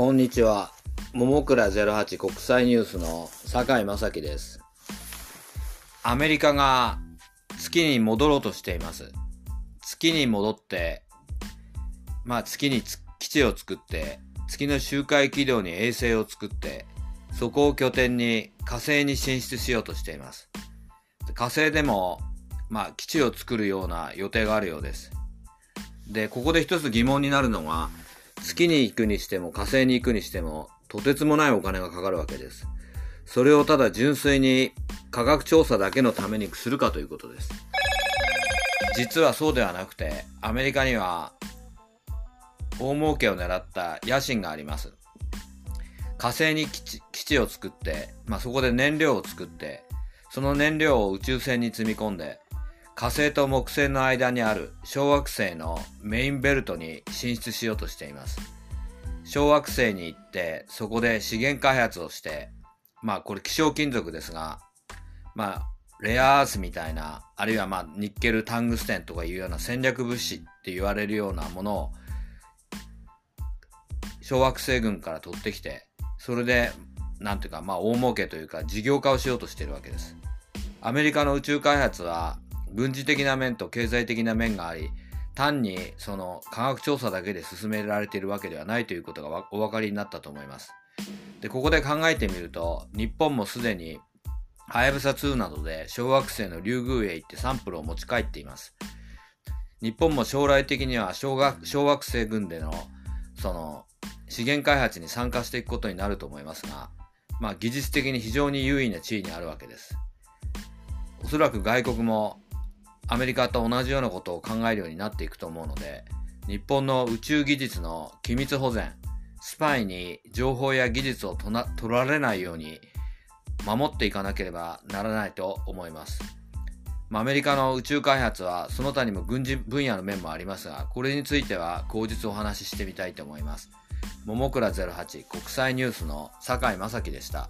こんにちは。桃倉08国際ニュースの酒井正樹です。アメリカが月に戻ろうとしています。月に戻って、まあ月に基地を作って、月の周回軌道に衛星を作って、そこを拠点に火星に進出しようとしています。火星でも、まあ基地を作るような予定があるようです。で、ここで一つ疑問になるのが、月に行くにしても火星に行くにしても、とてつもないお金がかかるわけです。それをただ純粋に科学調査だけのためにするかということです。実はそうではなくて、アメリカには大儲けを狙った野心があります。火星に基地基地を作って、まあ、そこで燃料を作って、その燃料を宇宙船に積み込んで、火星と木星の間にある小惑星のメインベルトに進出しようとしています。小惑星に行って、そこで資源開発をして、まあこれ希少金属ですが、まあレアアースみたいな、あるいはまあニッケル、タングステンとかいうような戦略物資って言われるようなものを小惑星群から取ってきて、それで、なんていうか、まあ大儲けというか事業化をしようとしているわけです。アメリカの宇宙開発は軍事的な面と経済的な面があり、単にその科学調査だけで進められているわけではないということがお分かりになったと思います。で、ここで考えてみると、日本もすでに、はやぶさ2などで小惑星のリュウグウへ行ってサンプルを持ち帰っています。日本も将来的には小学小惑星群での、その、資源開発に参加していくことになると思いますが、まあ技術的に非常に優位な地位にあるわけです。おそらく外国もアメリカと同じようなことを考えるようになっていくと思うので、日本の宇宙技術の機密保全、スパイに情報や技術をとな取られないように守っていかなければならないと思います。まあアメリカの宇宙開発はその他にも軍事分野の面もありますが、これについては後日お話ししてみたいと思います。桃倉08国際ニュースの酒井正樹でした。